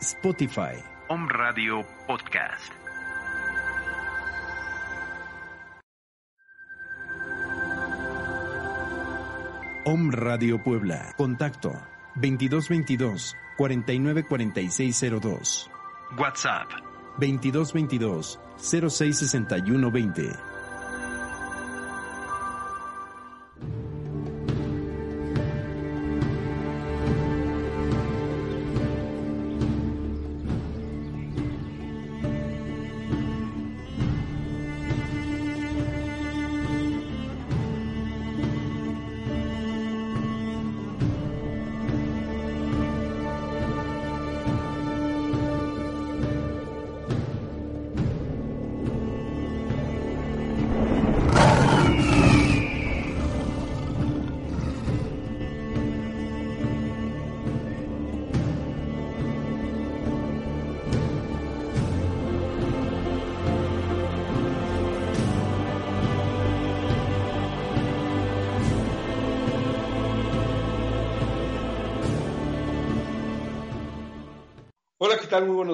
Spotify. Om Radio Podcast. Om Radio Puebla. Contacto 2222 494602. WhatsApp 2222 066120.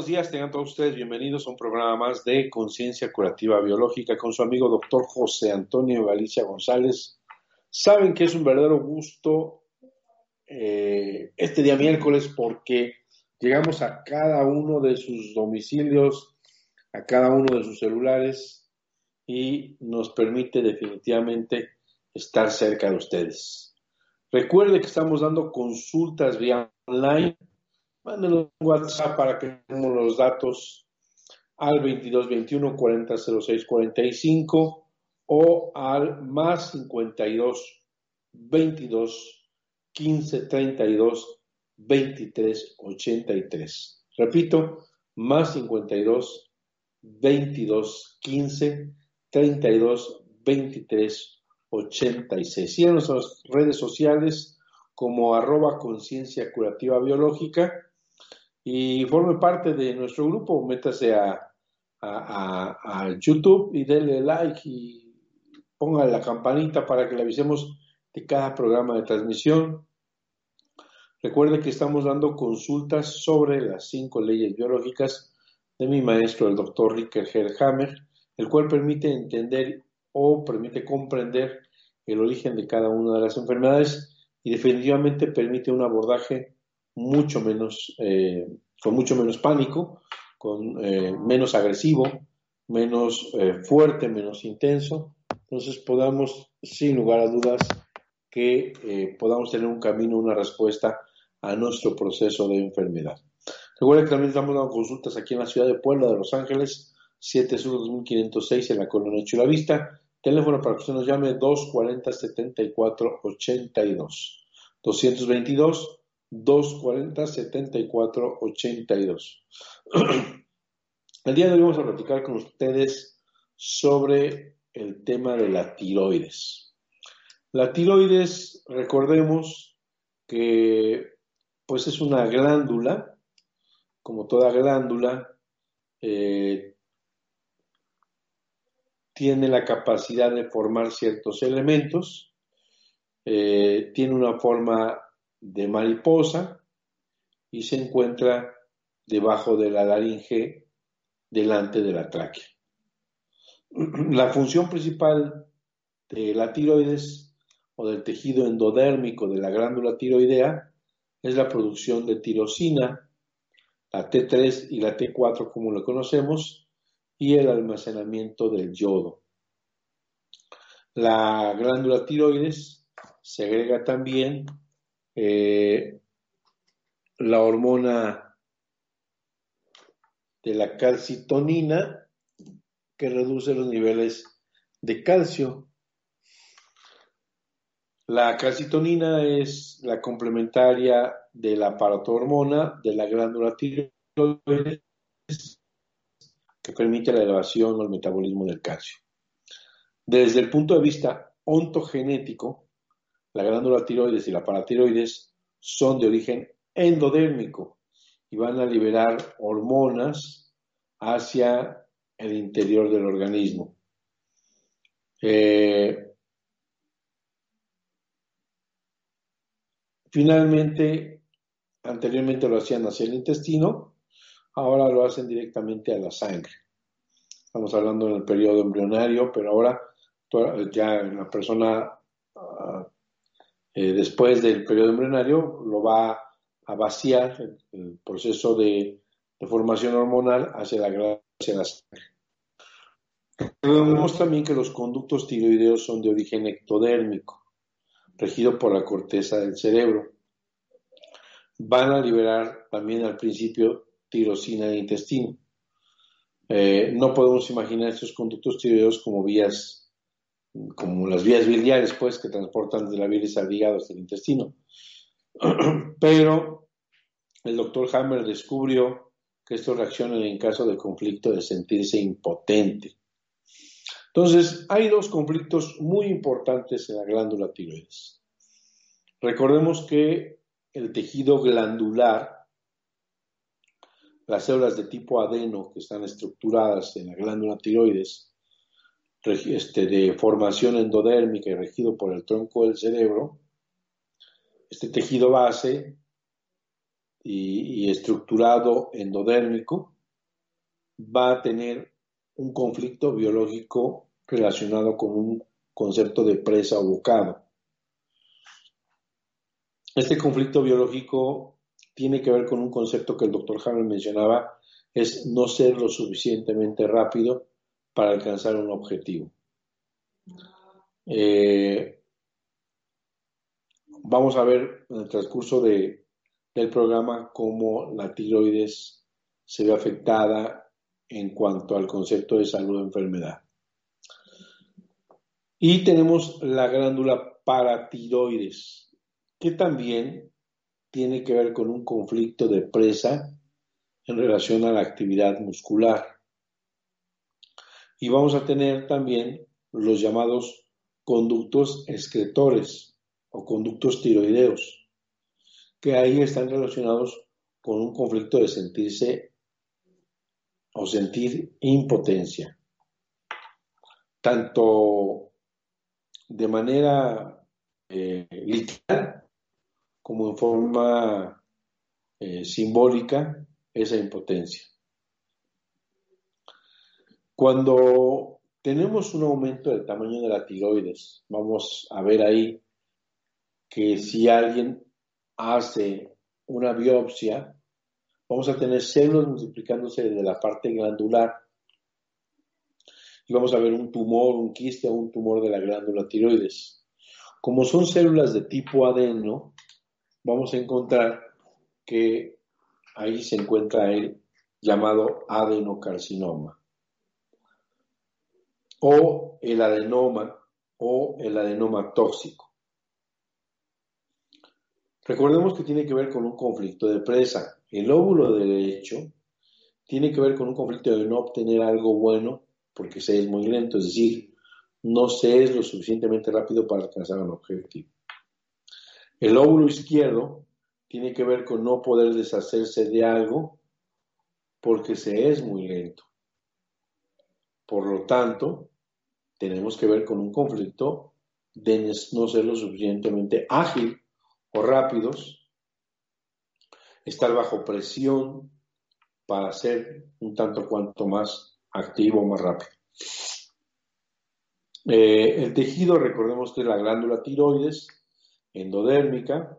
Días. Tengan todos ustedes bienvenidos a un programa más de Conciencia Curativa Biológica con su amigo doctor José Antonio Galicia González. Saben que es un verdadero gusto eh, este día miércoles porque llegamos a cada uno de sus domicilios, a cada uno de sus celulares y nos permite definitivamente estar cerca de ustedes. Recuerde que estamos dando consultas vía online Mándenos un WhatsApp para que tengamos los datos al 2221 4006 45 o al más 52 22 15 32 23 83. Repito, más 52 22 15 32 23 86. Y en nuestras redes sociales como arroba conciencia curativa biológica y forme parte de nuestro grupo. Métase a, a, YouTube y denle like y ponga la campanita para que le avisemos de cada programa de transmisión. Recuerde que estamos dando consultas sobre las cinco leyes biológicas de mi maestro, el doctor Ricker Herhammer, el cual permite entender o permite comprender el origen de cada una de las enfermedades y definitivamente permite un abordaje mucho menos, eh, con mucho menos pánico, con eh, menos agresivo, menos eh, fuerte, menos intenso. Entonces podamos, sin lugar a dudas, que podamos tener un camino, una respuesta a nuestro proceso de enfermedad. Recuerden que también estamos dando consultas aquí en la ciudad de Puebla de Los Ángeles, 7 Sur 2506 en la colonia Chulavista. Teléfono para que usted nos llame 240 74 82. 222 240 74 82. El día de hoy vamos a platicar con ustedes sobre el tema de la tiroides. La tiroides, recordemos que pues es una glándula, como toda glándula, eh, tiene la capacidad de formar ciertos elementos, eh, tiene una forma de mariposa y se encuentra debajo de la laringe delante de la tráquea. La función principal de la tiroides o del tejido endodérmico de la glándula tiroidea es la producción de tirosina, la T3 y la T4 como lo conocemos, y el almacenamiento del yodo. La glándula tiroides segrega también eh, la hormona de la calcitonina que reduce los niveles de calcio. La calcitonina es la complementaria de la paratormona de la glándula tiroides que permite la elevación o el metabolismo del calcio. Desde el punto de vista ontogenético, la glándula tiroides y la paratiroides son de origen endodérmico y van a liberar hormonas hacia el interior del organismo. Eh, finalmente, anteriormente lo hacían hacia el intestino ahora lo hacen directamente a la sangre. Estamos hablando en el periodo embrionario, pero ahora ya la persona ah, eh, después del periodo embrionario lo va a vaciar el, proceso de, formación hormonal hacia la, hacia la sangre. Vemos también que los conductos tiroideos son de origen ectodérmico, regido por la corteza del cerebro. Van a liberar también al principio tirosina del intestino. Eh, no podemos imaginar estos conductos tiroideos como vías, como las vías biliares, pues, que transportan de la bilis al hígado hasta el intestino. Pero el doctor Hammer descubrió que estos reaccionan en caso de conflicto de sentirse impotente. Entonces, hay dos conflictos muy importantes en la glándula tiroides. Recordemos que el tejido glandular las células de tipo adeno que están estructuradas en la glándula tiroides, este, de formación endodérmica y regido por el tronco del cerebro, este tejido base y, y estructurado endodérmico va a tener un conflicto biológico relacionado con un concepto de presa o bocado. Este conflicto biológico tiene que ver con un concepto que el doctor Hammer mencionaba, es no ser lo suficientemente rápido para alcanzar un objetivo. Eh, vamos a ver en el transcurso de, del programa cómo la tiroides se ve afectada en cuanto al concepto de salud o enfermedad. Y tenemos la glándula paratiroides, que también tiene que ver con un conflicto de presa en relación a la actividad muscular. Y vamos a tener también los llamados conductos excretores o conductos tiroideos, que ahí están relacionados con un conflicto de sentirse o sentir impotencia, tanto de manera eh, literal como en forma eh, simbólica esa impotencia. Cuando tenemos un aumento del tamaño de la tiroides, vamos a ver ahí que si alguien hace una biopsia, vamos a tener células multiplicándose desde la parte glandular y vamos a ver un tumor, un quiste o un tumor de la glándula tiroides. Como son células de tipo adeno, vamos a encontrar que ahí se encuentra el llamado adenocarcinoma o el adenoma o el adenoma tóxico. Recordemos que tiene que ver con un conflicto de presa. El óvulo derecho tiene que ver con un conflicto de no obtener algo bueno porque se es muy lento, es decir, no se es lo suficientemente rápido para alcanzar un objetivo. El óvulo izquierdo tiene que ver con no poder deshacerse de algo porque se es muy lento. Por lo tanto, tenemos que ver con un conflicto de no ser lo suficientemente ágil o rápidos, estar bajo presión para ser un tanto cuanto más activo, más rápido. Eh, el tejido, recordemos que es la glándula tiroides, endodérmica,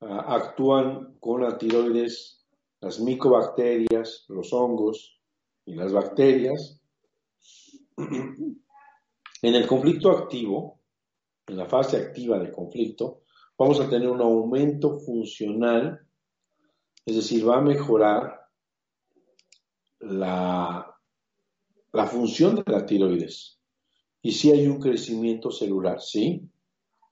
ah, actúan con la tiroides las micobacterias, los hongos y las bacterias. En el conflicto activo, en la fase activa del conflicto, vamos a tener un aumento funcional, es decir, va a mejorar la, función de la tiroides. Y si hay un crecimiento celular, ¿sí?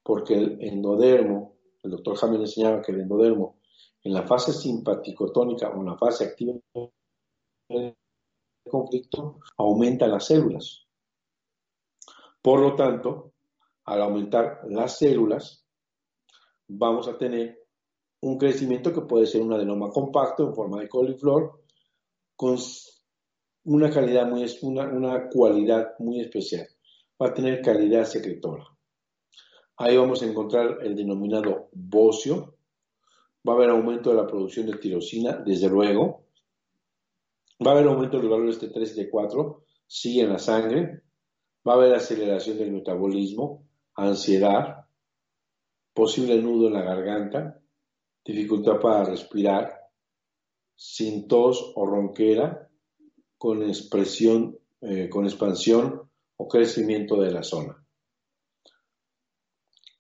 porque el endodermo, el doctor Hamel enseñaba que el endodermo en la fase simpaticotónica o en la fase activa del conflicto aumenta las células. Por lo tanto, al aumentar las células, vamos a tener un crecimiento que puede ser un adenoma compacto en forma de coliflor con una calidad muy, una, una cualidad muy especial. Va a tener calidad secretora. Ahí vamos a encontrar el denominado bocio. Va a haber aumento de la producción de tirosina, desde luego. Va a haber aumento de los valores de 3 y de 4, sí en la sangre. Va a haber aceleración del metabolismo, ansiedad, posible nudo en la garganta, dificultad para respirar, sin tos o ronquera, con expresión, eh, con expansión o crecimiento de la zona.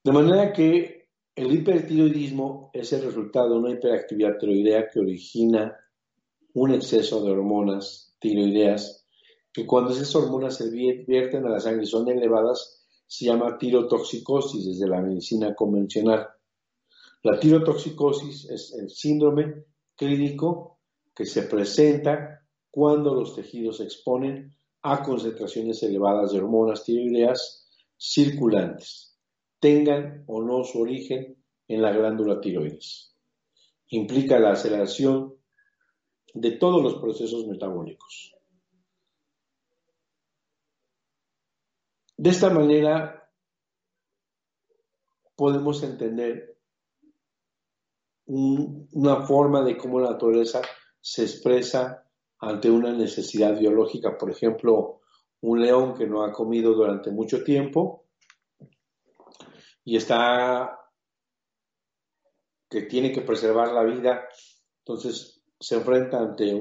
De manera que el hipertiroidismo es el resultado de una hiperactividad tiroidea que origina un exceso de hormonas tiroideas que cuando esas hormonas se vierten a la sangre y son elevadas se llama tirotoxicosis desde la medicina convencional. La tirotoxicosis es el síndrome clínico que se presenta cuando los tejidos se exponen a concentraciones elevadas de hormonas tiroideas circulantes, tengan o no su origen en la glándula tiroides. Implica la aceleración de todos los procesos metabólicos. De esta manera podemos entender una forma de cómo la naturaleza se expresa ante una necesidad biológica. Por ejemplo, un león que no ha comido durante mucho tiempo y está que tiene que preservar la vida, entonces se enfrenta ante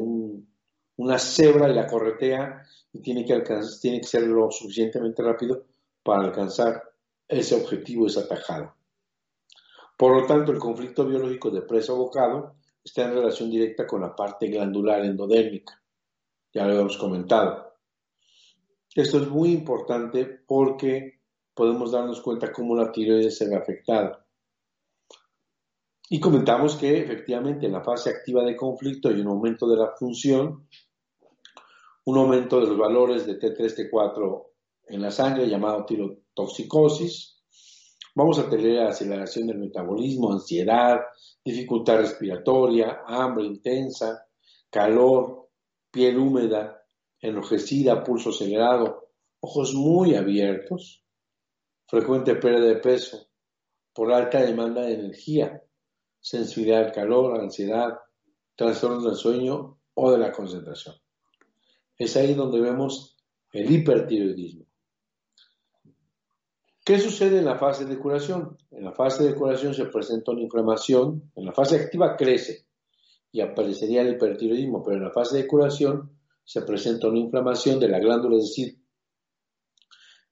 una cebra y la corretea y tiene que, alcanzar, tiene que ser lo suficientemente rápido para alcanzar ese objetivo, esa tajada. Por lo tanto, el conflicto biológico de presa bocado está en relación directa con la parte glandular endodérmica. Ya lo hemos comentado. Esto es muy importante porque podemos darnos cuenta cómo la tiroides se ve afectada. Y comentamos que efectivamente en la fase activa de conflicto hay un aumento de la función, un aumento de los valores de T3, T4 en la sangre llamado tirotoxicosis, Vamos a tener aceleración del metabolismo, ansiedad, dificultad respiratoria, hambre intensa, calor, piel húmeda, enrojecida, pulso acelerado, ojos muy abiertos, frecuente pérdida de peso por alta demanda de energía, sensibilidad al calor, ansiedad, trastornos del sueño o de la concentración. Es ahí donde vemos el hipertiroidismo. ¿Qué sucede en la fase de curación? En la fase de curación se presenta una inflamación, en la fase activa crece y aparecería el hipertiroidismo, pero en la fase de curación se presenta una inflamación de la glándula, es decir,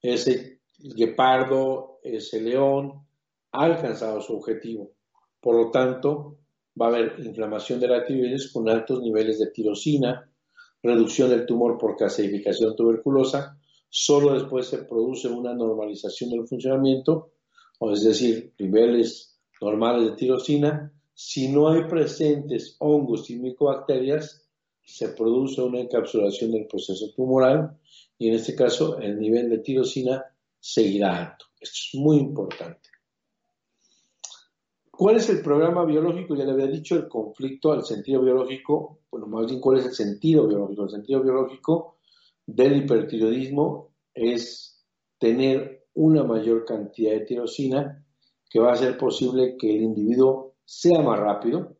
ese guepardo, ese león, ha alcanzado su objetivo. Por lo tanto, va a haber inflamación de la tiroides con altos niveles de tirosina, reducción del tumor por calcificación tuberculosa solo después se produce una normalización del funcionamiento, o es decir, niveles normales de tirosina. Si no hay presentes hongos y micobacterias, se produce una encapsulación del proceso tumoral y en este caso el nivel de tirosina seguirá alto. Esto es muy importante. ¿Cuál es el programa biológico? Ya le había dicho el conflicto al sentido biológico, bueno, más bien cuál es el sentido biológico. El sentido biológico del hipertiroidismo es tener una mayor cantidad de tirosina que va a hacer posible que el individuo sea más rápido.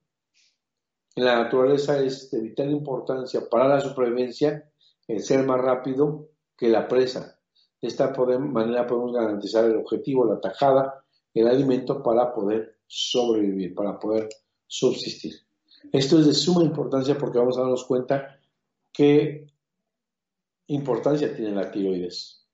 En la naturaleza es de vital importancia para la supervivencia el ser más rápido que la presa. De esta manera podemos garantizar el objetivo, la tajada, el alimento para poder sobrevivir, para poder subsistir. Esto es de suma importancia porque vamos a darnos cuenta que importancia tiene la tiroides.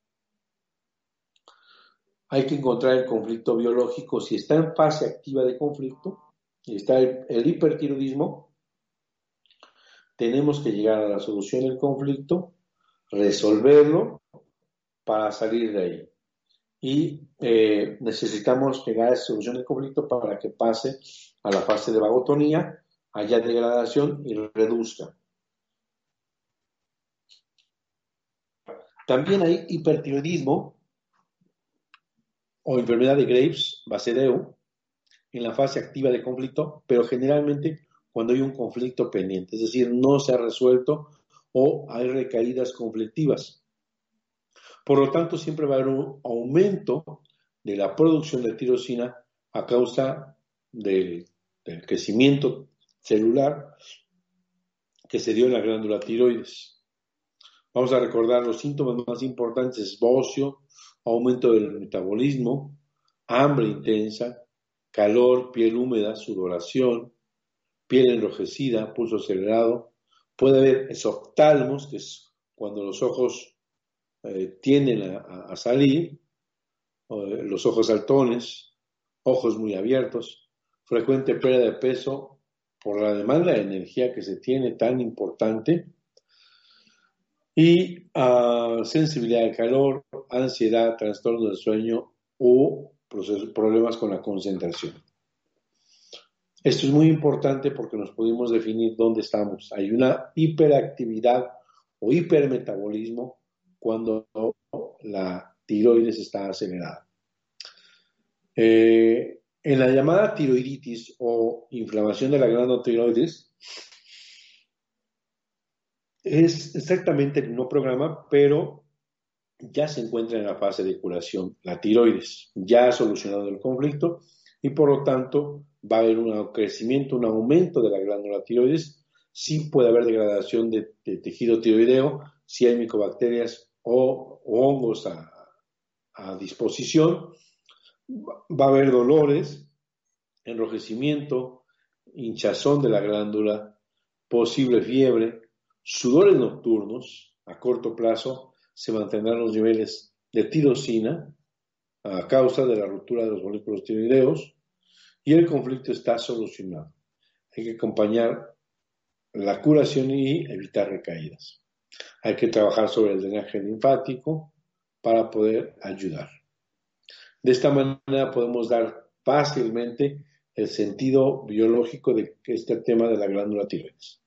Hay que encontrar el conflicto biológico. Si está en fase activa de conflicto y está el, hipertiroidismo, tenemos que llegar a la solución del conflicto, resolverlo para salir de ahí. Y eh, necesitamos llegar a solución del conflicto para que pase a la fase de vagotonía, haya degradación y reduzca. También hay hipertiroidismo o enfermedad de Graves, Basedeo, en la fase activa de conflicto, pero generalmente cuando hay un conflicto pendiente, es decir, no se ha resuelto o hay recaídas conflictivas. Por lo tanto, siempre va a haber un aumento de la producción de tirosina a causa del, crecimiento celular que se dio en la glándula tiroides. Vamos a recordar los síntomas más importantes, bocio, aumento del metabolismo, hambre intensa, calor, piel húmeda, sudoración, piel enrojecida, pulso acelerado. Puede haber esoptalmos, que es cuando los ojos eh, tienden a, salir, los ojos saltones, ojos muy abiertos, frecuente pérdida de peso por la demanda de energía que se tiene tan importante, y ah, sensibilidad al calor, ansiedad, trastorno del sueño o problemas con la concentración. Esto es muy importante porque nos podemos definir dónde estamos. Hay una hiperactividad o hipermetabolismo cuando la tiroides está acelerada. Eh, en la llamada tiroiditis o inflamación de la glándula tiroides, es exactamente el mismo programa, pero ya se encuentra en la fase de curación la tiroides, ya ha solucionado el conflicto y por lo tanto va a haber un crecimiento, un aumento de la glándula tiroides, sí puede haber degradación de, tejido tiroideo, si hay micobacterias o, hongos a, disposición, va a haber dolores, enrojecimiento, hinchazón de la glándula, posible fiebre, sudores nocturnos a corto plazo se mantendrán los niveles de tirosina a causa de la ruptura de los moléculos tiroideos y el conflicto está solucionado. Hay que acompañar la curación y evitar recaídas. Hay que trabajar sobre el drenaje linfático para poder ayudar. De esta manera podemos dar fácilmente el sentido biológico de este tema de la glándula tiroides.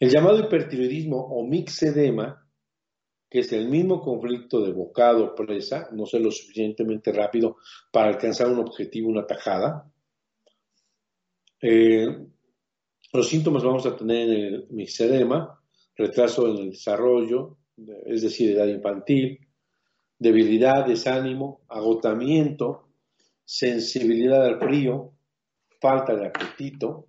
El llamado hipertiroidismo o mixedema que es el mismo conflicto de bocado-presa, no sé lo suficientemente rápido para alcanzar un objetivo, una tajada. Eh, los síntomas vamos a tener en el mixedema, retraso en el desarrollo, es decir, edad infantil, debilidad, desánimo, agotamiento, sensibilidad al frío, falta de apetito.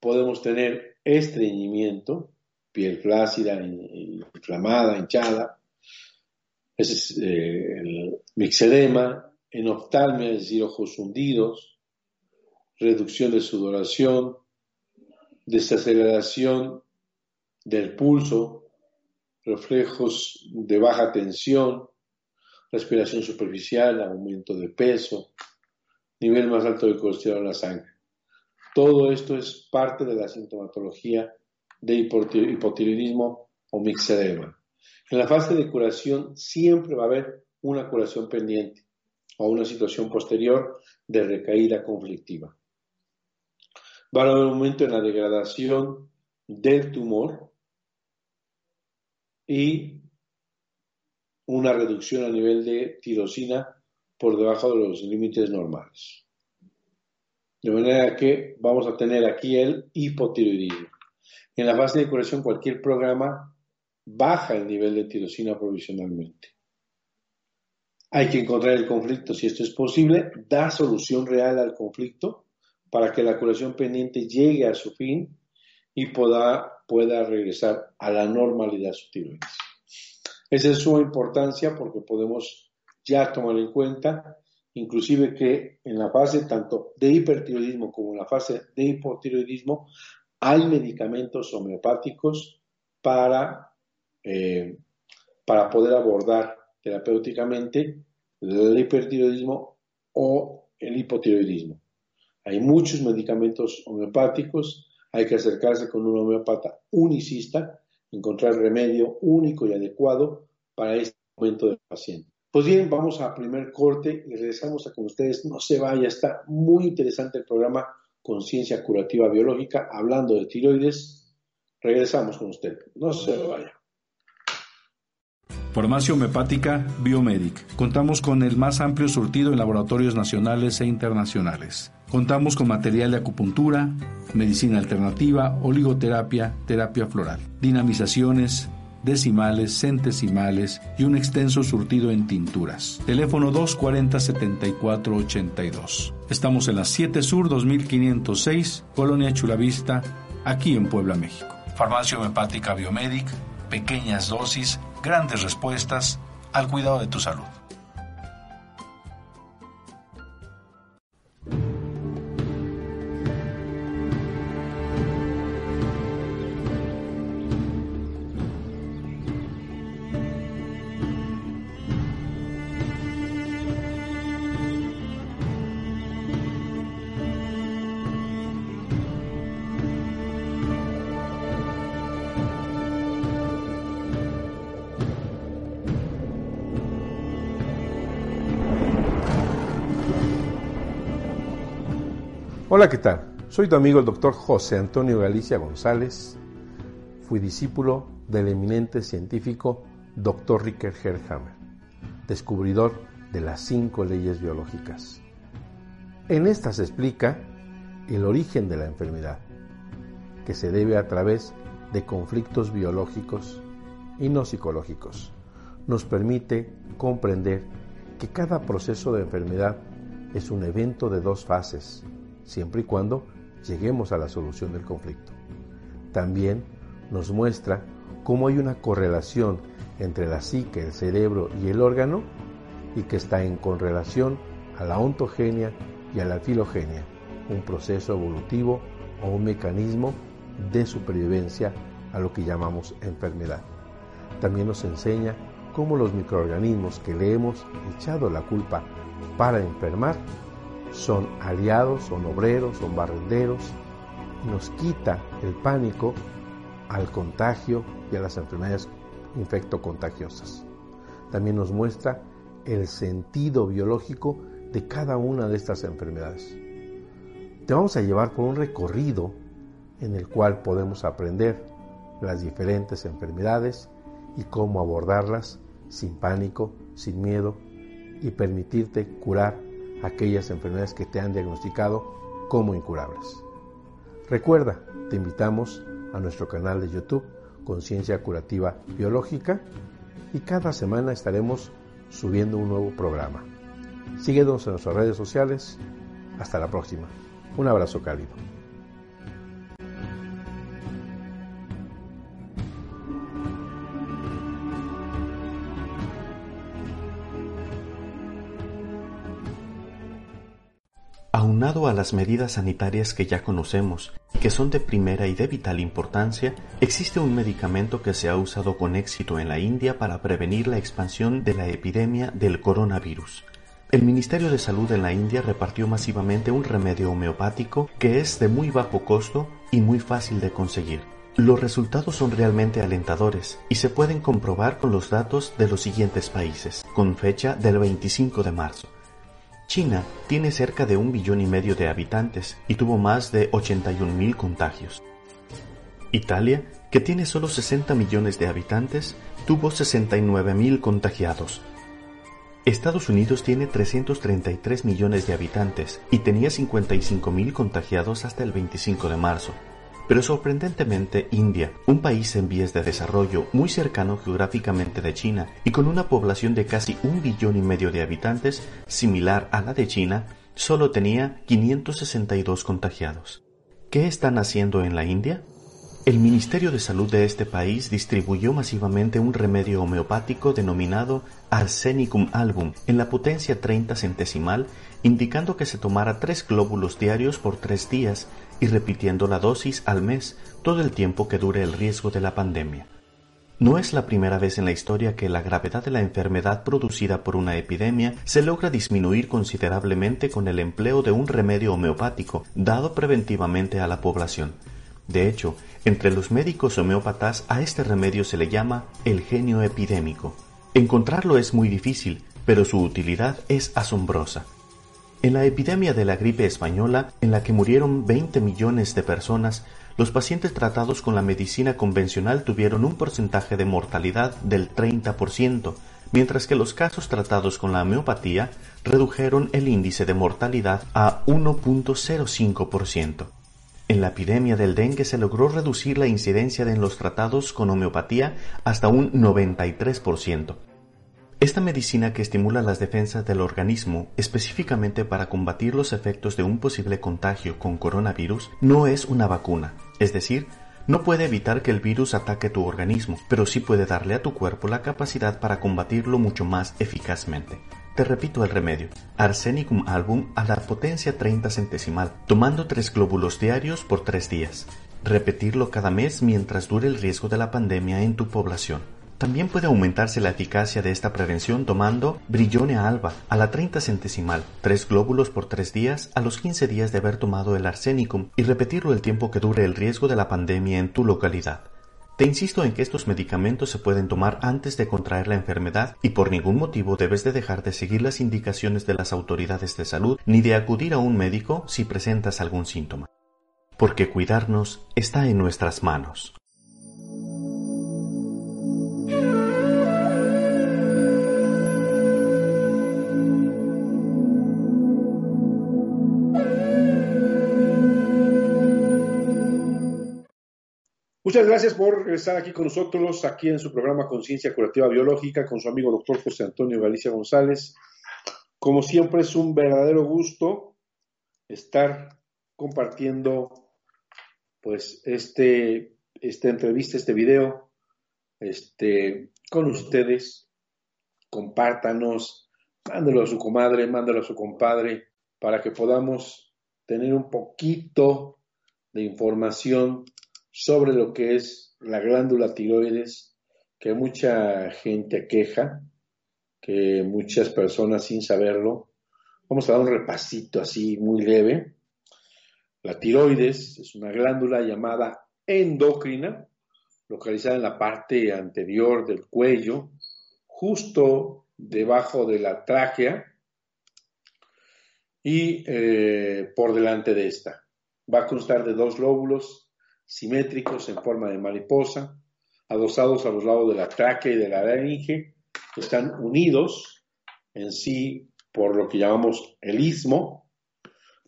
Podemos tener estreñimiento, piel flácida, inflamada, hinchada. Ese es eh, mixedema, es decir, ojos hundidos, reducción de sudoración, desaceleración del pulso, reflejos de baja tensión, respiración superficial, aumento de peso, nivel más alto de colesterol en la sangre. Todo esto es parte de la sintomatología de hipotiroidismo o mixedema. En la fase de curación siempre va a haber una curación pendiente o una situación posterior de recaída conflictiva. Va a haber un momento en la degradación del tumor y una reducción a nivel de tirosina por debajo de los límites normales. De manera que vamos a tener aquí el hipotiroidismo. En la fase de curación, cualquier programa baja el nivel de tirosina provisionalmente. Hay que encontrar el conflicto, si esto es posible, da solución real al conflicto para que la curación pendiente llegue a su fin y pueda, pueda regresar a la normalidad su tiroides. Esa es su importancia porque podemos ya tomar en cuenta, inclusive que en la fase tanto de hipertiroidismo como en la fase de hipotiroidismo hay medicamentos homeopáticos para, eh, para poder abordar terapéuticamente el hipertiroidismo o el hipotiroidismo. Hay muchos medicamentos homeopáticos, hay que acercarse con un homeopata unicista, encontrar remedio único y adecuado para este momento del paciente. Pues bien, vamos a primer corte y regresamos a con ustedes. No se vaya, está muy interesante el programa Conciencia Curativa Biológica, hablando de tiroides. Regresamos con usted. No se vaya. Farmacia Homeopática Biomedic. Contamos con el más amplio surtido en laboratorios nacionales e internacionales. Contamos con material de acupuntura, medicina alternativa, oligoterapia, terapia floral, dinamizaciones, decimales, centesimales y un extenso surtido en tinturas. Teléfono 240-7482. Estamos en la 7 Sur 2506, Colonia Chulavista, aquí en Puebla, México. Farmacia Homeopática Biomedic, pequeñas dosis, grandes respuestas al cuidado de tu salud. Hola, ¿qué tal? Soy tu amigo el doctor José Antonio Galicia González. Fui discípulo del eminente científico Dr. Ricker Herhammer, descubridor de las cinco leyes biológicas. En esta se explica el origen de la enfermedad, que se debe a través de conflictos biológicos y no psicológicos. Nos permite comprender que cada proceso de enfermedad es un evento de dos fases, siempre y cuando lleguemos a la solución del conflicto. También nos muestra cómo hay una correlación entre la psique, el cerebro y el órgano y que está en correlación a la ontogenia y a la filogenia, un proceso evolutivo o un mecanismo de supervivencia a lo que llamamos enfermedad. También nos enseña cómo los microorganismos que le hemos echado la culpa para enfermar son aliados, son obreros, son barrenderos, nos quita el pánico al contagio y a las enfermedades infectocontagiosas. También nos muestra el sentido biológico de cada una de estas enfermedades. Te vamos a llevar por un recorrido en el cual podemos aprender las diferentes enfermedades y cómo abordarlas sin pánico, sin miedo y permitirte curar aquellas enfermedades que te han diagnosticado como incurables. Recuerda, te invitamos a nuestro canal de YouTube Conciencia Curativa Biológica y cada semana estaremos subiendo un nuevo programa. Síguenos en nuestras redes sociales. Hasta la próxima. Un abrazo cálido. Aunado a las medidas sanitarias que ya conocemos y que son de primera y de vital importancia, existe un medicamento que se ha usado con éxito en la India para prevenir la expansión de la epidemia del coronavirus. El Ministerio de Salud en la India repartió masivamente un remedio homeopático que es de muy bajo costo y muy fácil de conseguir. Los resultados son realmente alentadores y se pueden comprobar con los datos de los siguientes países, con fecha del 25 de marzo. China tiene cerca de un billón y medio de habitantes y tuvo más de 81 mil contagios. Italia, que tiene solo 60 millones de habitantes, tuvo 69 mil contagiados. Estados Unidos tiene 333 millones de habitantes y tenía 55 mil contagiados hasta el 25 de marzo. Pero sorprendentemente India, un país en vías de desarrollo muy cercano geográficamente de China y con una población de casi un billón y medio de habitantes, similar a la de China, solo tenía 562 contagiados. ¿Qué están haciendo en la India? El Ministerio de Salud de este país distribuyó masivamente un remedio homeopático denominado Arsenicum album en la potencia 30 centesimal, indicando que se tomara tres glóbulos diarios por tres días y repitiendo la dosis al mes todo el tiempo que dure el riesgo de la pandemia. No es la primera vez en la historia que la gravedad de la enfermedad producida por una epidemia se logra disminuir considerablemente con el empleo de un remedio homeopático dado preventivamente a la población. De hecho, entre los médicos homeópatas a este remedio se le llama el genio epidémico. Encontrarlo es muy difícil, pero su utilidad es asombrosa. En la epidemia de la gripe española, en la que murieron 20 millones de personas, los pacientes tratados con la medicina convencional tuvieron un porcentaje de mortalidad del 30%, mientras que los casos tratados con la homeopatía redujeron el índice de mortalidad a 1.05%. En la epidemia del dengue se logró reducir la incidencia en los tratados con homeopatía hasta un 93%. Esta medicina que estimula las defensas del organismo específicamente para combatir los efectos de un posible contagio con coronavirus no es una vacuna, es decir, no puede evitar que el virus ataque tu organismo, pero sí puede darle a tu cuerpo la capacidad para combatirlo mucho más eficazmente. Te repito el remedio. Arsenicum album a la potencia 30 centesimal, tomando tres glóbulos diarios por tres días. Repetirlo cada mes mientras dure el riesgo de la pandemia en tu población. También puede aumentarse la eficacia de esta prevención tomando Brillone alba a la 30 centesimal, tres glóbulos por tres días a los 15 días de haber tomado el arsenicum y repetirlo el tiempo que dure el riesgo de la pandemia en tu localidad. Te insisto en que estos medicamentos se pueden tomar antes de contraer la enfermedad y por ningún motivo debes de dejar de seguir las indicaciones de las autoridades de salud ni de acudir a un médico si presentas algún síntoma. Porque cuidarnos está en nuestras manos. Muchas gracias por estar aquí con nosotros, aquí en su programa Conciencia Curativa Biológica, con su amigo doctor José Antonio Galicia González. Como siempre, es un verdadero gusto estar compartiendo pues este, esta entrevista, este video, este, con ustedes. Compártanos, mándelo a su comadre, mándelo a su compadre, para que podamos tener un poquito de información sobre lo que es la glándula tiroides, que mucha gente queja, que muchas personas sin saberlo. Vamos a dar un repasito así muy leve. La tiroides es una glándula llamada endocrina, localizada en la parte anterior del cuello, justo debajo de la tráquea y eh, por delante de esta. Va a constar de dos lóbulos simétricos en forma de mariposa, adosados a los lados de la tráquea y de la laringe, están unidos en sí por lo que llamamos el istmo.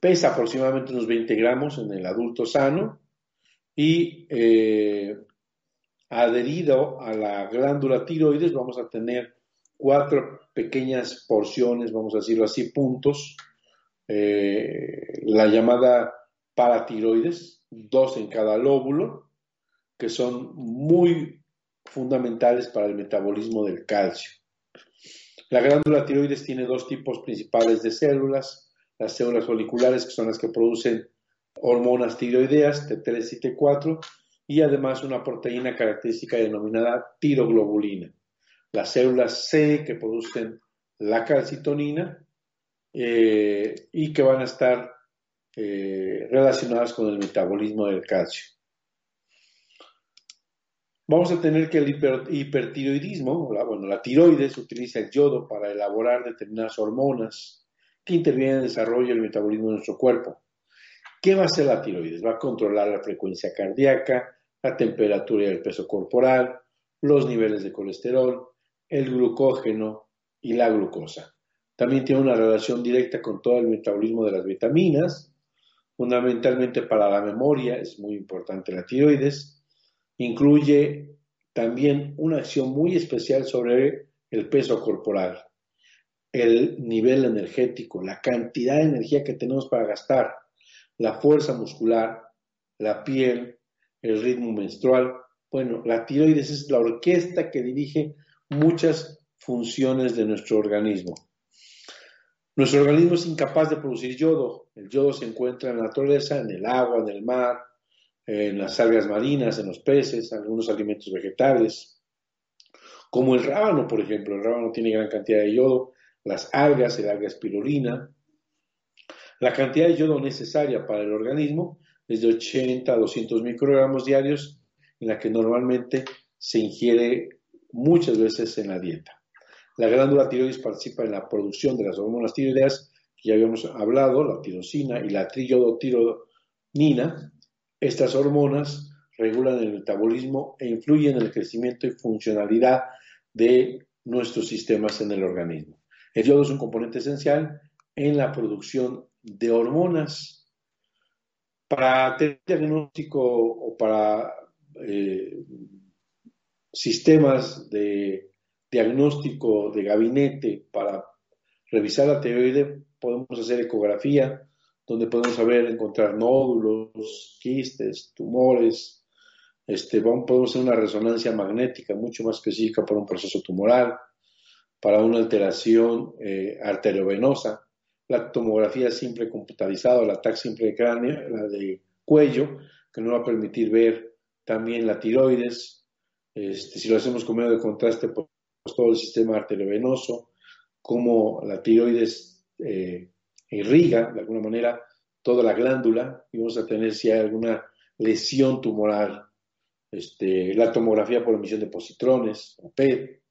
Pesa aproximadamente unos 20 gramos en el adulto sano y eh, adherido a la glándula tiroides vamos a tener cuatro pequeñas porciones, vamos a decirlo así, puntos, eh, la llamada paratiroides, dos en cada lóbulo, que son muy fundamentales para el metabolismo del calcio. La glándula tiroides tiene dos tipos principales de células, las células foliculares, que son las que producen hormonas tiroideas, T3 y T4, y además una proteína característica denominada tiroglobulina. Las células C, que producen la calcitonina, eh, y que van a estar eh, relacionadas con el metabolismo del calcio. Vamos a tener que el hipertiroidismo, la, bueno, la tiroides utiliza el yodo para elaborar determinadas hormonas que intervienen en el desarrollo y el metabolismo de nuestro cuerpo. ¿Qué va a hacer la tiroides? Va a controlar la frecuencia cardíaca, la temperatura y el peso corporal, los niveles de colesterol, el glucógeno y la glucosa. También tiene una relación directa con todo el metabolismo de las vitaminas, fundamentalmente para la memoria, es muy importante la tiroides, incluye también una acción muy especial sobre el peso corporal, el nivel energético, la cantidad de energía que tenemos para gastar, la fuerza muscular, la piel, el ritmo menstrual. Bueno, la tiroides es la orquesta que dirige muchas funciones de nuestro organismo. Nuestro organismo es incapaz de producir yodo. El yodo se encuentra en la naturaleza, en el agua, en el mar, en las algas marinas, en los peces, algunos alimentos vegetales. Como el rábano, por ejemplo. El rábano tiene gran cantidad de yodo. Las algas, el alga espirulina. La cantidad de yodo necesaria para el organismo es de 80 a 200 microgramos diarios, en la que normalmente se ingiere muchas veces en la dieta. La glándula tiroides participa en la producción de las hormonas tiroideas ya habíamos hablado, la tirosina y la triiodotironina. Estas hormonas regulan el metabolismo e influyen en el crecimiento y funcionalidad de nuestros sistemas en el organismo. El yodo es un componente esencial en la producción de hormonas. Para tener diagnóstico o para eh, sistemas de diagnóstico de gabinete para revisar la tiroide, podemos hacer ecografía, donde podemos saber encontrar nódulos, quistes, tumores. Este, podemos hacer una resonancia magnética mucho más específica para un proceso tumoral, para una alteración eh, arteriovenosa. La tomografía simple computarizada, la TAC simple de cráneo, la de cuello, que nos va a permitir ver también la tiroides. Este, si lo hacemos con medio de contraste, pues todo el sistema arteriovenoso, cómo la tiroides eh, irriga de alguna manera toda la glándula y vamos a tener si hay alguna lesión tumoral. Este, la tomografía por emisión de positrones, o PET,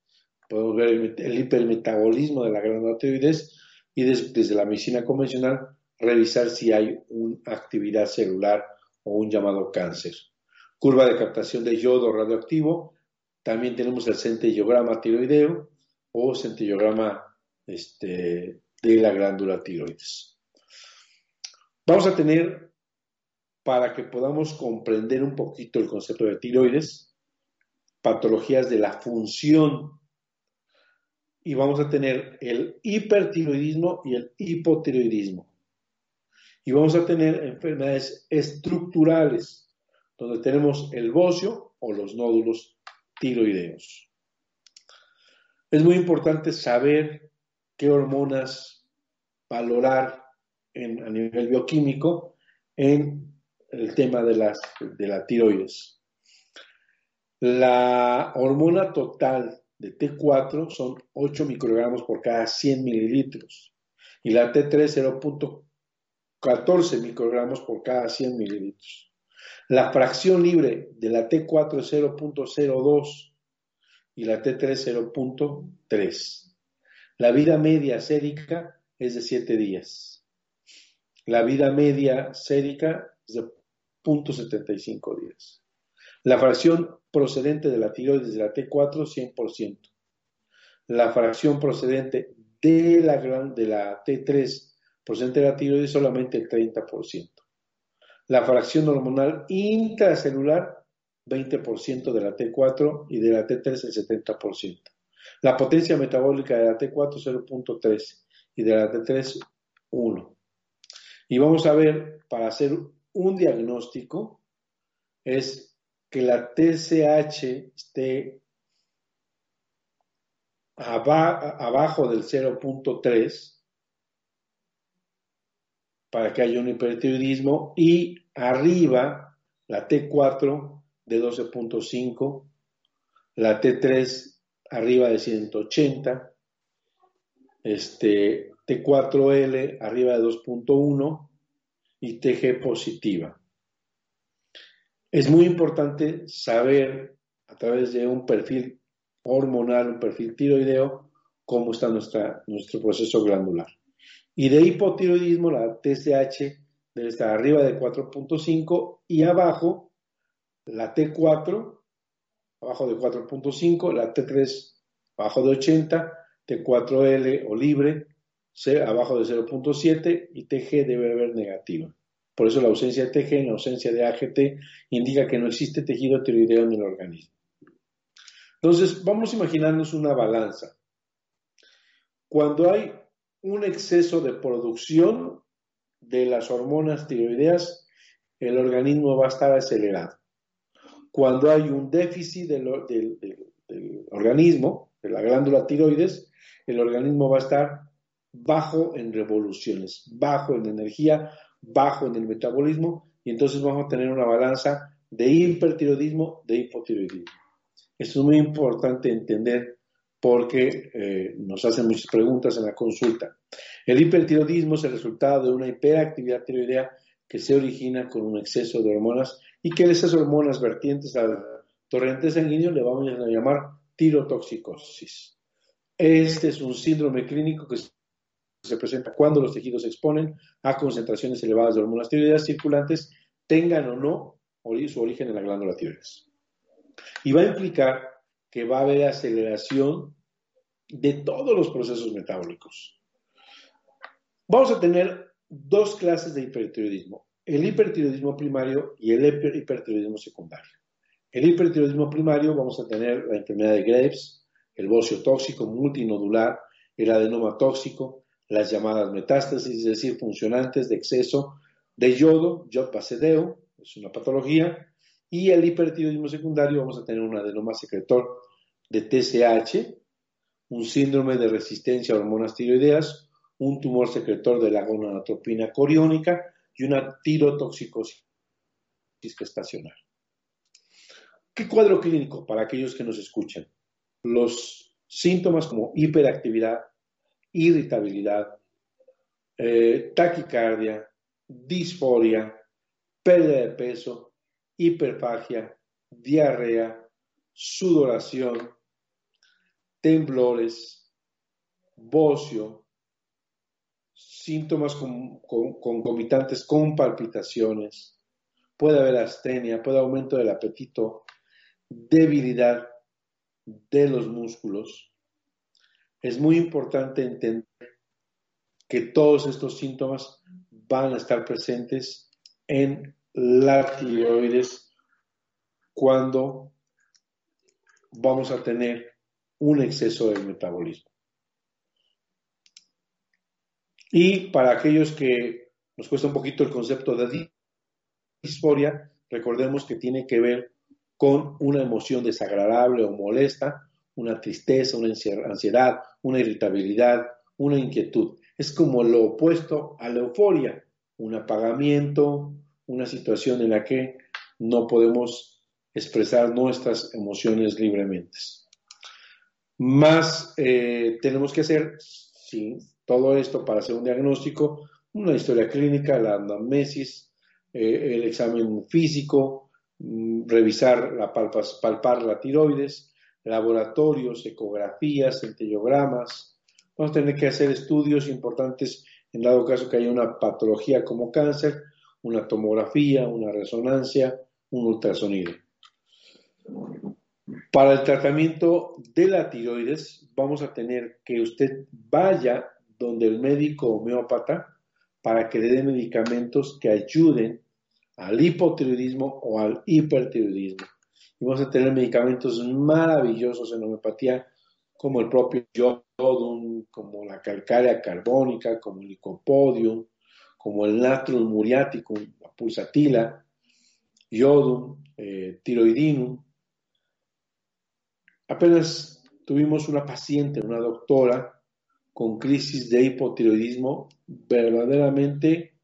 podemos ver el, hipermetabolismo de la glándula tiroides y desde la medicina convencional revisar si hay una actividad celular o un llamado cáncer. Curva de captación de yodo radioactivo, también tenemos el centellograma tiroideo o centellograma este, de la glándula tiroides. Vamos a tener, para que podamos comprender un poquito el concepto de tiroides, patologías de la función y vamos a tener el hipertiroidismo y el hipotiroidismo. Y vamos a tener enfermedades estructurales, donde tenemos el bocio o los nódulos tiroideos. Es muy importante saber qué hormonas valorar a nivel bioquímico en el tema de, las, de la tiroides. La hormona total de T4 son 8 microgramos por cada 100 mililitros y la T3 0.14 microgramos por cada 100 mililitros. La fracción libre de la T4 es 0.02 y la T3 0.3. La vida media sérica es de 7 días. La vida media sérica es de 0.75 días. La fracción procedente de la tiroides de la T4, 100%. La fracción procedente de la, de la T3 procedente de la tiroides solamente el 30%. La fracción hormonal intracelular, 20% de la T4 y de la T3 el 70%. La potencia metabólica de la T4 0.3 y de la T3 1. Y vamos a ver, para hacer un diagnóstico, es que la TSH esté abajo del 0.3 para que haya un hipertiroidismo y arriba la T4 de 12.5, la T3 arriba de 180, este, T4L arriba de 2.1 y TG positiva. Es muy importante saber a través de un perfil hormonal, un perfil tiroideo, cómo está nuestra, nuestro proceso glandular. Y de hipotiroidismo, la TSH debe estar arriba de 4.5 y abajo la T4 abajo de 4.5, la T3 abajo de 80, T4L o libre abajo de 0.7 y TG debe haber negativa. Por eso la ausencia de TG en la ausencia de AGT indica que no existe tejido tiroideo en el organismo. Entonces, vamos a imaginarnos una balanza. Cuando hay un exceso de producción de las hormonas tiroideas, el organismo va a estar acelerado cuando hay un déficit del, organismo, de la glándula tiroides, el organismo va a estar bajo en revoluciones, bajo en energía, bajo en el metabolismo, y entonces vamos a tener una balanza de hipertiroidismo, de hipotiroidismo. Esto es muy importante entender porque eh, nos hacen muchas preguntas en la consulta. El hipertiroidismo es el resultado de una hiperactividad tiroidea que se origina con un exceso de hormonas y que esas hormonas vertientes al torrente sanguíneo le vamos a llamar tirotoxicosis. Este es un síndrome clínico que se presenta cuando los tejidos se exponen a concentraciones elevadas de hormonas tiroideas circulantes, tengan o no su origen en la glándula tiroides. Y va a implicar que va a haber aceleración de todos los procesos metabólicos. Vamos a tener dos clases de hipertiroidismo, el hipertiroidismo primario y el hipertiroidismo secundario. El hipertiroidismo primario vamos a tener la enfermedad de Graves, el bocio tóxico multinodular, el adenoma tóxico, las llamadas metástasis, es decir, funcionantes de exceso de yodo, yodbacedeo, es una patología, y el hipertiroidismo secundario vamos a tener un adenoma secretor de TSH, un síndrome de resistencia a hormonas tiroideas, un tumor secretor de la gonadotropina coriónica y una tirotoxicosis gestacional. ¿Qué cuadro clínico para aquellos que nos escuchan? Los síntomas como hiperactividad, irritabilidad, eh, taquicardia, disforia, pérdida de peso, hiperfagia, diarrea, sudoración, temblores, bocio, síntomas concomitantes con palpitaciones, puede haber astenia, puede haber aumento del apetito, debilidad de los músculos. Es muy importante entender que todos estos síntomas van a estar presentes en la tiroides cuando vamos a tener un exceso del metabolismo. Y para aquellos que nos cuesta un poquito el concepto de disforia, recordemos que tiene que ver con una emoción desagradable o molesta, una tristeza, una ansiedad, una irritabilidad, una inquietud. Es como lo opuesto a la euforia, un apagamiento, una situación en la que no podemos expresar nuestras emociones libremente. Más eh, tenemos que hacer, sí, todo esto para hacer un diagnóstico, una historia clínica, la anamnesis, eh, el examen físico, mm, revisar, la palpar la tiroides, laboratorios, ecografías, centellogramas. Vamos a tener que hacer estudios importantes en dado caso que haya una patología como cáncer, una tomografía, una resonancia, un ultrasonido. Para el tratamiento de la tiroides vamos a tener que usted vaya donde el médico homeópata para que le dé medicamentos que ayuden al hipotiroidismo o al hipertiroidismo. Y vamos a tener medicamentos maravillosos en homeopatía como el propio yodum, como la calcárea carbónica, como el licopodium, como el natrium muriático, la pulsatila, yodum, eh, tiroidinum, Apenas tuvimos una paciente, una doctora, con crisis de hipotiroidismo verdaderamente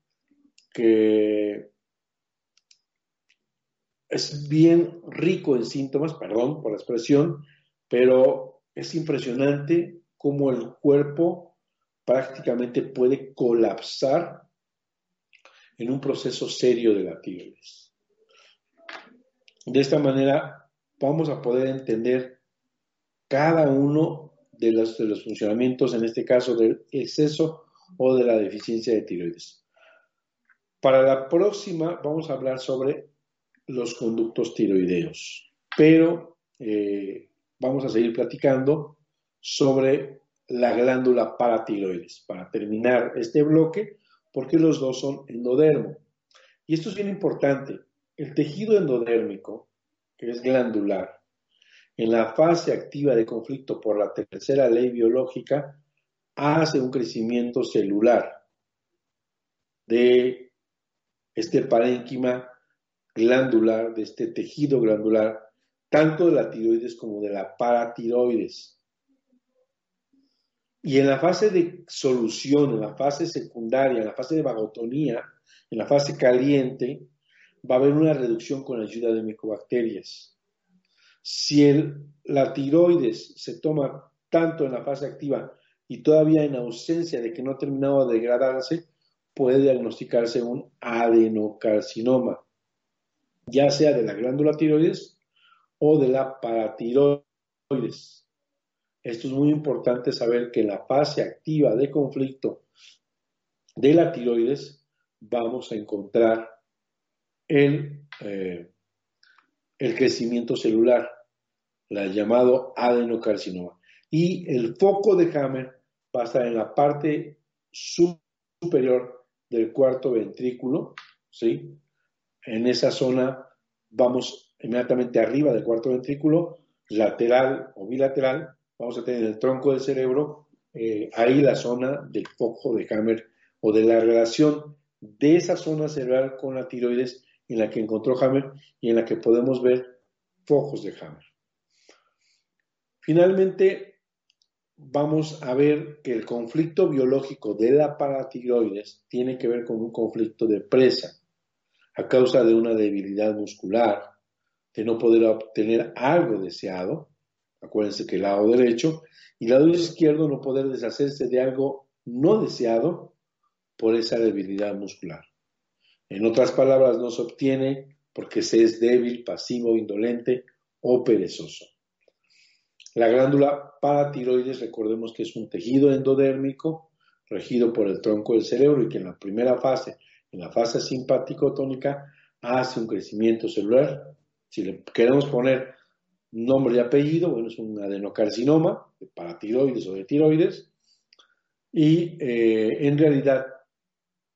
que es bien rico en síntomas, perdón por la expresión, pero es impresionante cómo el cuerpo prácticamente puede colapsar en un proceso serio de la tiroides. De esta manera vamos a poder entender cada uno de los, funcionamientos, en este caso del exceso o de la deficiencia de tiroides. Para la próxima vamos a hablar sobre los conductos tiroideos, pero eh, vamos a seguir platicando sobre la glándula paratiroides para terminar este bloque, porque los dos son endodermo. Y esto es bien importante. El tejido endodérmico, que es glandular, en la fase activa de conflicto por la tercera ley biológica, hace un crecimiento celular de este parénquima glandular, de este tejido glandular, tanto de la tiroides como de la paratiroides. Y en la fase de solución, en la fase secundaria, en la fase de vagotonía, en la fase caliente, va a haber una reducción con ayuda de micobacterias. Si el, la tiroides se toma tanto en la fase activa y todavía en ausencia de que no ha terminado de degradarse, puede diagnosticarse un adenocarcinoma, ya sea de la glándula tiroides o de la paratiroides. Esto es muy importante saber que en la fase activa de conflicto de la tiroides vamos a encontrar el, eh, el crecimiento celular la llamado adenocarcinoma. Y el foco de Hammer va a estar en la parte superior del cuarto ventrículo, ¿sí? En esa zona vamos inmediatamente arriba del cuarto ventrículo, lateral o bilateral, vamos a tener el tronco del cerebro, eh, ahí la zona del foco de Hammer o de la relación de esa zona cerebral con la tiroides en la que encontró Hammer y en la que podemos ver focos de Hammer. Finalmente, vamos a ver que el conflicto biológico de la paratiroides tiene que ver con un conflicto de presa a causa de una debilidad muscular, de no poder obtener algo deseado, acuérdense que el lado derecho, y el lado izquierdo no poder deshacerse de algo no deseado por esa debilidad muscular. En otras palabras, no se obtiene porque se es débil, pasivo, indolente o perezoso. La glándula paratiroides, recordemos que es un tejido endodérmico regido por el tronco del cerebro y que en la primera fase, en la fase simpático-tónica, hace un crecimiento celular. Si le queremos poner nombre y apellido, bueno, es un adenocarcinoma de paratiroides o de tiroides, y eh, en realidad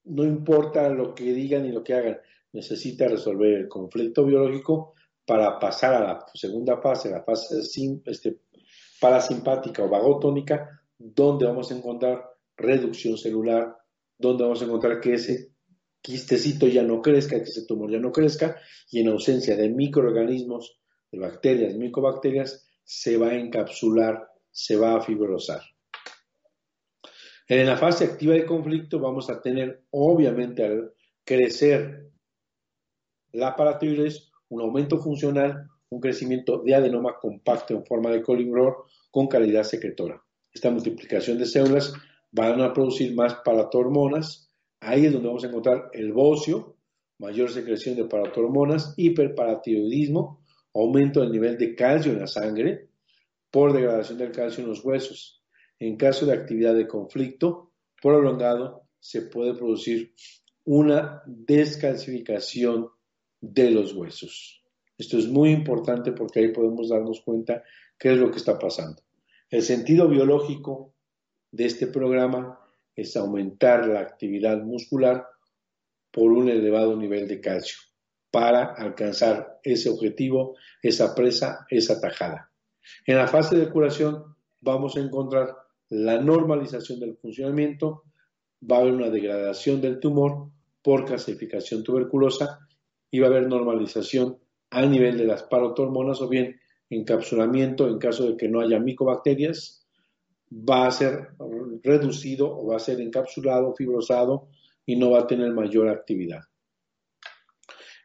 no importa lo que digan ni lo que hagan, necesita resolver el conflicto biológico para pasar a la segunda fase, la fase este, parasimpática o vagotónica, donde vamos a encontrar reducción celular, donde vamos a encontrar que ese quistecito ya no crezca, que ese tumor ya no crezca, y en ausencia de microorganismos, de bacterias, micobacterias, se va a encapsular, se va a fibrosar. En la fase activa de conflicto vamos a tener, obviamente, al crecer la paratiroides, un aumento funcional, un crecimiento de adenoma compacto en forma de colimbror con calidad secretora. Esta multiplicación de células van a producir más paratormonas. Ahí es donde vamos a encontrar el bocio, mayor secreción de paratormonas, hiperparatiroidismo, aumento del nivel de calcio en la sangre por degradación del calcio en los huesos. En caso de actividad de conflicto prolongado, se puede producir una descalcificación de los huesos. Esto es muy importante porque ahí podemos darnos cuenta qué es lo que está pasando. El sentido biológico de este programa es aumentar la actividad muscular por un elevado nivel de calcio para alcanzar ese objetivo, esa presa, esa tajada. En la fase de curación vamos a encontrar la normalización del funcionamiento, va a haber una degradación del tumor por calcificación tuberculosa y va a haber normalización a nivel de las parotormonas o bien encapsulamiento en caso de que no haya micobacterias, va a ser reducido o va a ser encapsulado, fibrosado y no va a tener mayor actividad.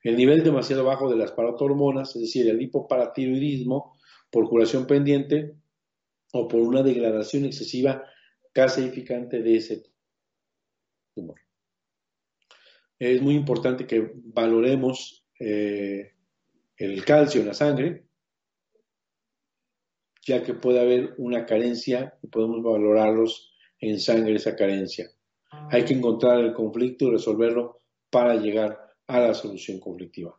El nivel demasiado bajo de las parotormonas, es decir, el hipoparatiroidismo por curación pendiente o por una degradación excesiva caseificante de ese tumor. Es muy importante que valoremos eh, el calcio en la sangre, ya que puede haber una carencia y podemos valorarlos en sangre esa carencia. Hay que encontrar el conflicto y resolverlo para llegar a la solución conflictiva.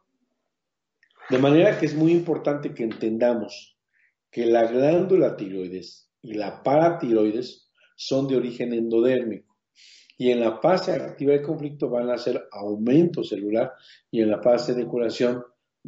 De manera que es muy importante que entendamos que la glándula tiroides y la paratiroides son de origen endodérmico y en la fase activa de conflicto van a ser aumento celular y en la fase de curación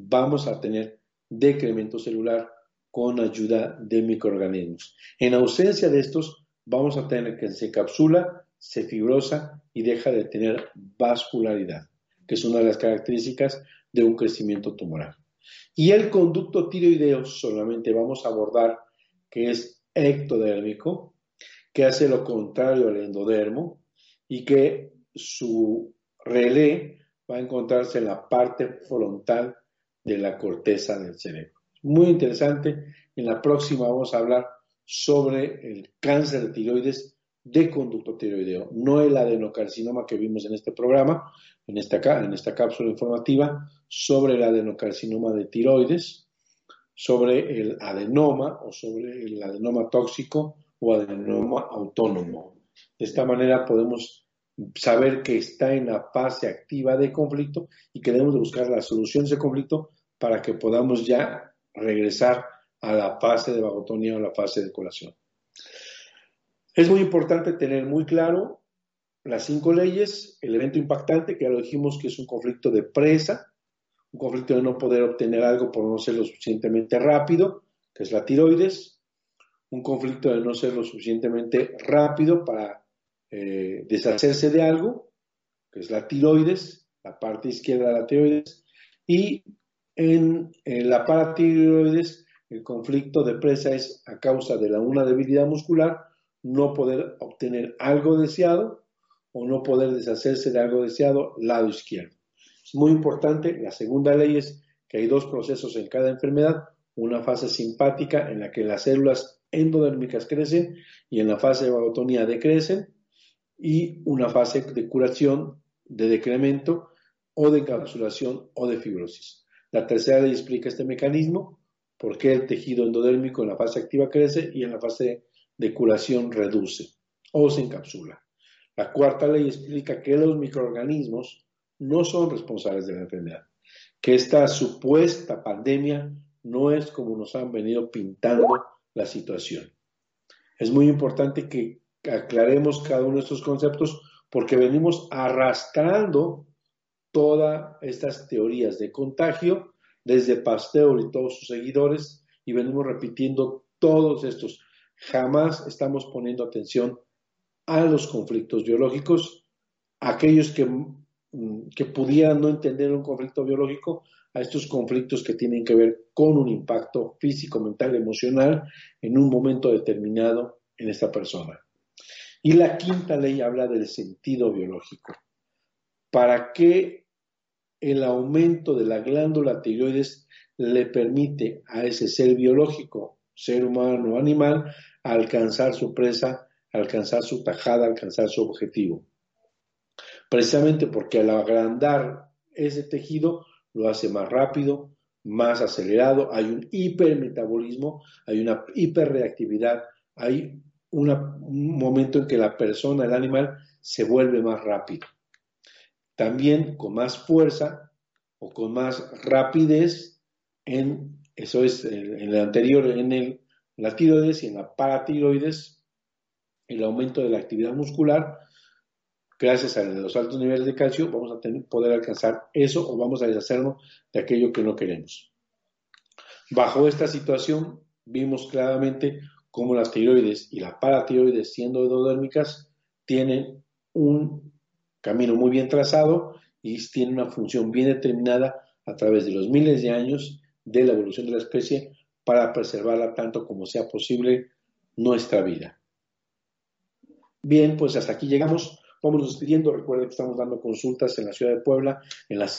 vamos a tener decremento celular con ayuda de microorganismos. En ausencia de estos, vamos a tener que se encapsula, se fibrosa y deja de tener vascularidad, que es una de las características de un crecimiento tumoral. Y el conducto tiroideo solamente vamos a abordar que es ectodérmico, que hace lo contrario al endodermo y que su relé va a encontrarse en la parte frontal de la corteza del cerebro. Muy interesante. En la próxima vamos a hablar sobre el cáncer de tiroides de conducto tiroideo, no el adenocarcinoma que vimos en este programa, en esta, en esta cápsula informativa, sobre el adenocarcinoma de tiroides, sobre el adenoma o sobre el adenoma tóxico o adenoma autónomo. De esta manera podemos saber que está en la fase activa de conflicto y que debemos de buscar la solución de ese conflicto para que podamos ya regresar a la fase de vagotonía o la fase de colación. Es muy importante tener muy claro las cinco leyes, el evento impactante, que ya lo dijimos que es un conflicto de presa, un conflicto de no poder obtener algo por no ser lo suficientemente rápido, que es la tiroides, un conflicto de no ser lo suficientemente rápido para eh, deshacerse de algo, que es la tiroides, la parte izquierda de la tiroides, y en, la paratiroides el conflicto de presa es a causa de la, una debilidad muscular, no poder obtener algo deseado o no poder deshacerse de algo deseado, lado izquierdo. Es muy importante, la segunda ley es que hay dos procesos en cada enfermedad, una fase simpática en la que las células endodérmicas crecen y en la fase de vagotonía decrecen y una fase de curación, de decremento o de encapsulación o de fibrosis. La tercera ley explica este mecanismo, por qué el tejido endodérmico en la fase activa crece y en la fase de curación reduce o se encapsula. La cuarta ley explica que los microorganismos no son responsables de la enfermedad, que esta supuesta pandemia no es como nos han venido pintando la situación. Es muy importante que aclaremos cada uno de estos conceptos porque venimos arrastrando todas estas teorías de contagio desde Pasteur y todos sus seguidores y venimos repitiendo todos estos. Jamás estamos poniendo atención a los conflictos biológicos. Aquellos que, mm, que pudieran no entender un conflicto biológico a estos conflictos que tienen que ver con un impacto físico, mental, emocional en un momento determinado en esta persona. Y la quinta ley habla del sentido biológico. ¿Para qué el aumento de la glándula tiroides le permite a ese ser biológico, ser humano o animal, alcanzar su presa, alcanzar su tajada, alcanzar su objetivo? Precisamente porque al agrandar ese tejido lo hace más rápido, más acelerado, hay un hipermetabolismo, hay una hiperreactividad, hay un momento en que la persona, el animal, se vuelve más rápido. También con más fuerza o con más rapidez en, eso es en el anterior, en el, la tiroides y en la paratiroides, el aumento de la actividad muscular gracias a los altos niveles de calcio, vamos a poder alcanzar eso o vamos a deshacernos de aquello que no queremos. Bajo esta situación, vimos claramente cómo las tiroides y la paratiroides, siendo endodérmicas, tienen un camino muy bien trazado y tienen una función bien determinada a través de los miles de años de la evolución de la especie para preservarla tanto como sea posible nuestra vida. Bien, pues hasta aquí llegamos. Vamos despidiendo. Recuerden que estamos dando consultas en la ciudad de Puebla, en la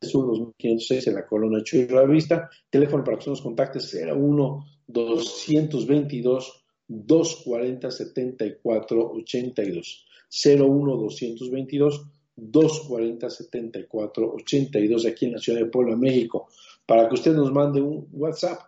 2506, en la Colona Chuy Vista. Teléfono para que nos contactes 01 222 240 74 82. 01 222 240 74 82 aquí en la ciudad de Puebla, México. Para que usted nos mande un WhatsApp,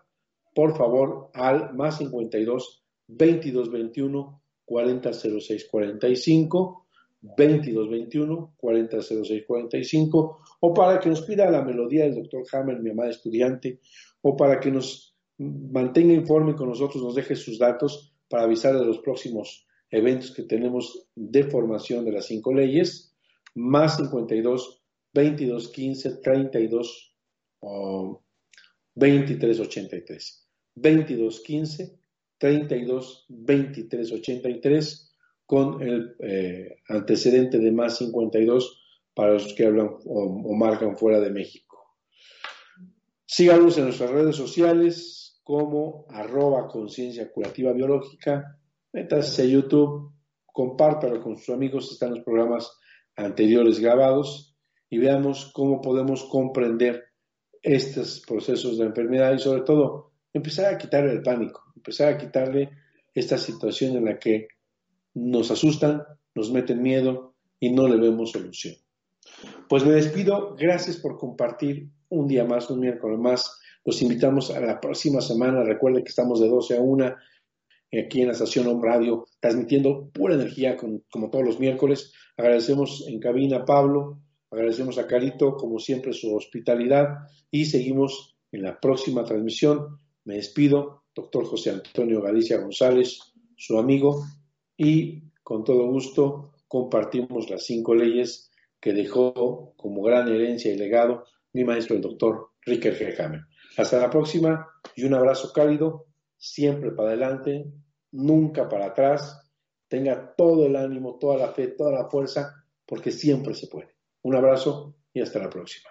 por favor, al más 52 22 21 40 06 45 2221 400645 o para que nos pida la melodía del doctor Hammer, mi amada estudiante, o para que nos mantenga informe con nosotros, nos deje sus datos para avisar de los próximos eventos que tenemos de formación de las cinco leyes, más 52 22 15 32 23 83 22 15 32 23 83 con el eh, antecedente de más 52 para los que hablan o, marcan fuera de México. Síganos en nuestras redes sociales como arroba conciencia curativa biológica, métase a YouTube, compártalo con sus amigos, están los programas anteriores grabados y veamos cómo podemos comprender estos procesos de enfermedad y sobre todo empezar a quitarle el pánico, empezar a quitarle esta situación en la que nos asustan, nos meten miedo y no le vemos solución. Pues me despido, gracias por compartir un día más, un miércoles más. Los invitamos a la próxima semana. Recuerden que estamos de 12 a 1 aquí en la estación Home Radio, transmitiendo pura energía como todos los miércoles. Agradecemos en cabina a Pablo, agradecemos a Carito, como siempre, su hospitalidad y seguimos en la próxima transmisión. Me despido, doctor José Antonio Galicia González, su amigo, y con todo gusto compartimos las cinco leyes que dejó como gran herencia y legado mi maestro el doctor Ricker G. Hasta la próxima y un abrazo cálido siempre para adelante, nunca para atrás, tenga todo el ánimo, toda la fe, toda la fuerza, porque siempre se puede. Un abrazo y hasta la próxima.